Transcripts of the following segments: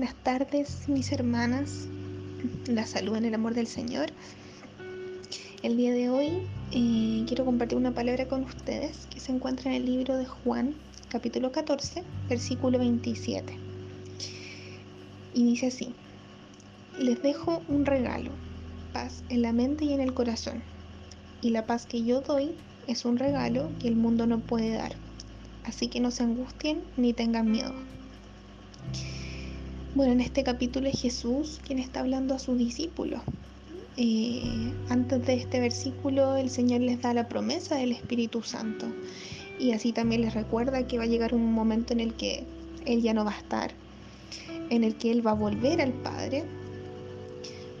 buenas tardes mis hermanas. La salud en el amor del Señor. El día de hoy eh, quiero compartir una palabra con ustedes que se encuentra en el libro de Juan, capítulo 14, versículo 27. Y dice así, les dejo un regalo, paz en la mente y en el corazón. Y la paz que yo doy es un regalo que el mundo no puede dar. Así que no se angustien ni tengan miedo. Bueno, en este capítulo es Jesús quien está hablando a sus discípulos. Eh, antes de este versículo el Señor les da la promesa del Espíritu Santo y así también les recuerda que va a llegar un momento en el que Él ya no va a estar, en el que Él va a volver al Padre,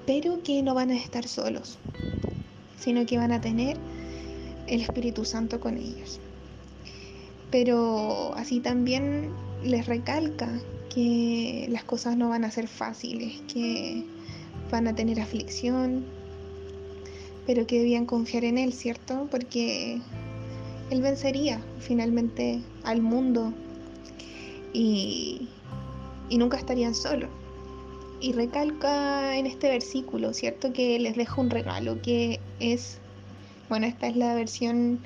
pero que no van a estar solos, sino que van a tener el Espíritu Santo con ellos. Pero así también les recalca que las cosas no van a ser fáciles, que van a tener aflicción, pero que debían confiar en Él, ¿cierto? Porque Él vencería finalmente al mundo y, y nunca estarían solos. Y recalca en este versículo, ¿cierto? Que les deja un regalo que es, bueno, esta es la versión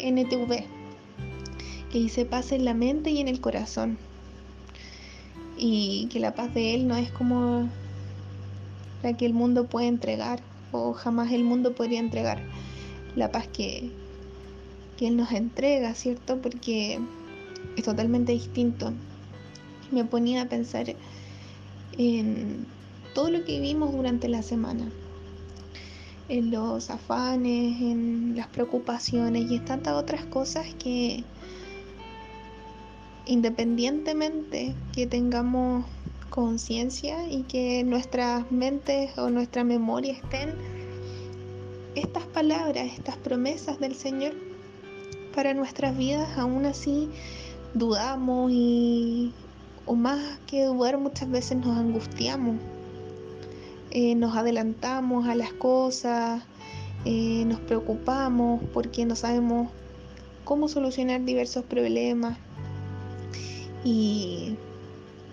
NTV, que dice paz en la mente y en el corazón y que la paz de Él no es como la que el mundo puede entregar o jamás el mundo podría entregar. La paz que, que Él nos entrega, ¿cierto? Porque es totalmente distinto. Me ponía a pensar en todo lo que vivimos durante la semana, en los afanes, en las preocupaciones y en tantas otras cosas que independientemente que tengamos conciencia y que nuestras mentes o nuestra memoria estén estas palabras, estas promesas del Señor para nuestras vidas, aún así dudamos y, o más que dudar, muchas veces nos angustiamos, eh, nos adelantamos a las cosas, eh, nos preocupamos porque no sabemos cómo solucionar diversos problemas. Y,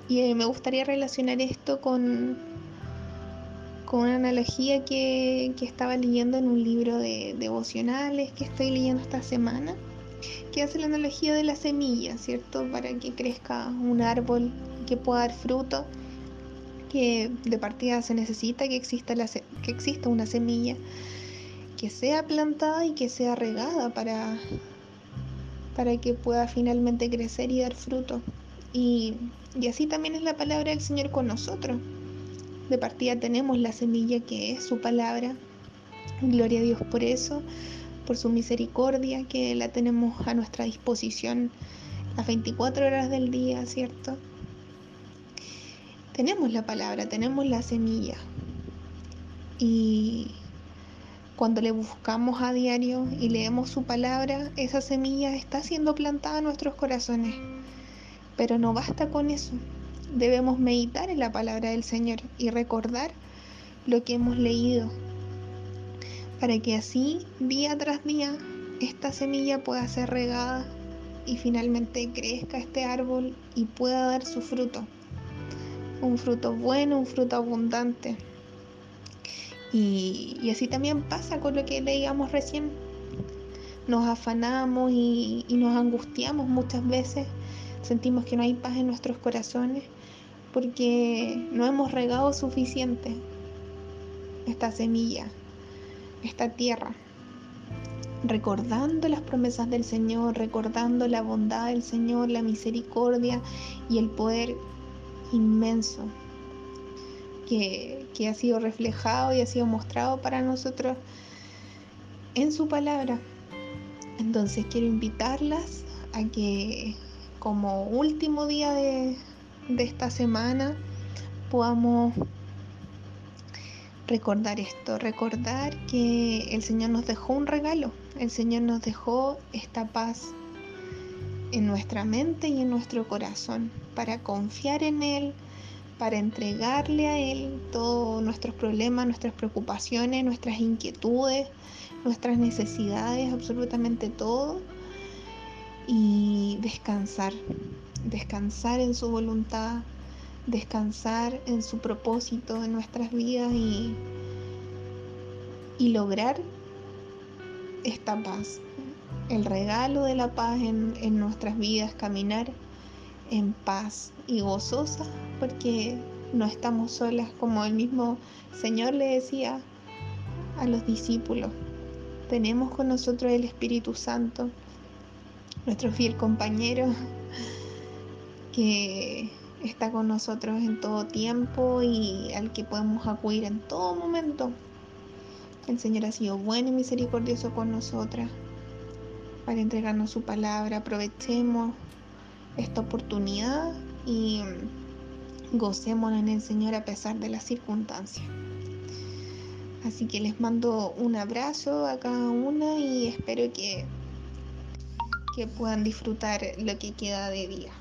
eh, me gustaría relacionar esto con, con una analogía que, estaba leyendo en un libro de devocionales que estoy leyendo esta semana, que hace la analogía de la semilla, ¿cierto? Para que crezca un árbol que pueda dar fruto, que de partida se necesita que exista, la, que exista una semilla que sea plantada y que sea regada para, para que pueda finalmente crecer y dar fruto. Y, así también es la palabra del Señor con nosotros. De partida tenemos la semilla que es su palabra. Gloria a Dios por eso, por su misericordia, que la tenemos a nuestra disposición las 24 horas del día, ¿cierto? Tenemos la palabra, tenemos la semilla. Y cuando le buscamos a diario y leemos su palabra, esa semilla está siendo plantada en nuestros corazones. Pero no basta con eso. Debemos meditar en la palabra del Señor y recordar lo que hemos leído para que así, día tras día, esta semilla pueda ser regada y finalmente crezca este árbol y pueda dar su fruto. Un fruto bueno, un fruto abundante. Y, así también pasa con lo que leíamos recién. Nos afanamos y, nos angustiamos muchas veces. Sentimos que no hay paz en nuestros corazones porque no hemos regado suficiente esta semilla, esta tierra, recordando las promesas del Señor, recordando la bondad del Señor, la misericordia y el poder inmenso que, ha sido reflejado y ha sido mostrado para nosotros en su palabra. Entonces quiero invitarlas a que como último día de, de esta semana podamos recordar esto, recordar que el Señor nos dejó un regalo, el Señor nos dejó esta paz en nuestra mente y en nuestro corazón para confiar en Él, para entregarle a Él todos nuestros problemas, nuestras preocupaciones, nuestras inquietudes, nuestras necesidades, absolutamente todo, y descansar, descansar en su voluntad, descansar en su propósito en nuestras vidas y, y lograr esta paz, el regalo de la paz en, en nuestras vidas, caminar en paz y gozosa, porque no estamos solas, como el mismo Señor le decía a los discípulos. Tenemos con nosotros el Espíritu Santo, nuestro fiel compañero, que está con nosotros en todo tiempo y al que podemos acudir en todo momento. El Señor ha sido bueno y misericordioso con nosotras para entregarnos su palabra. Aprovechemos esta oportunidad y gocemos en el Señor a pesar de las circunstancias. Así que les mando un abrazo a cada una y espero que, que puedan disfrutar lo que queda de día.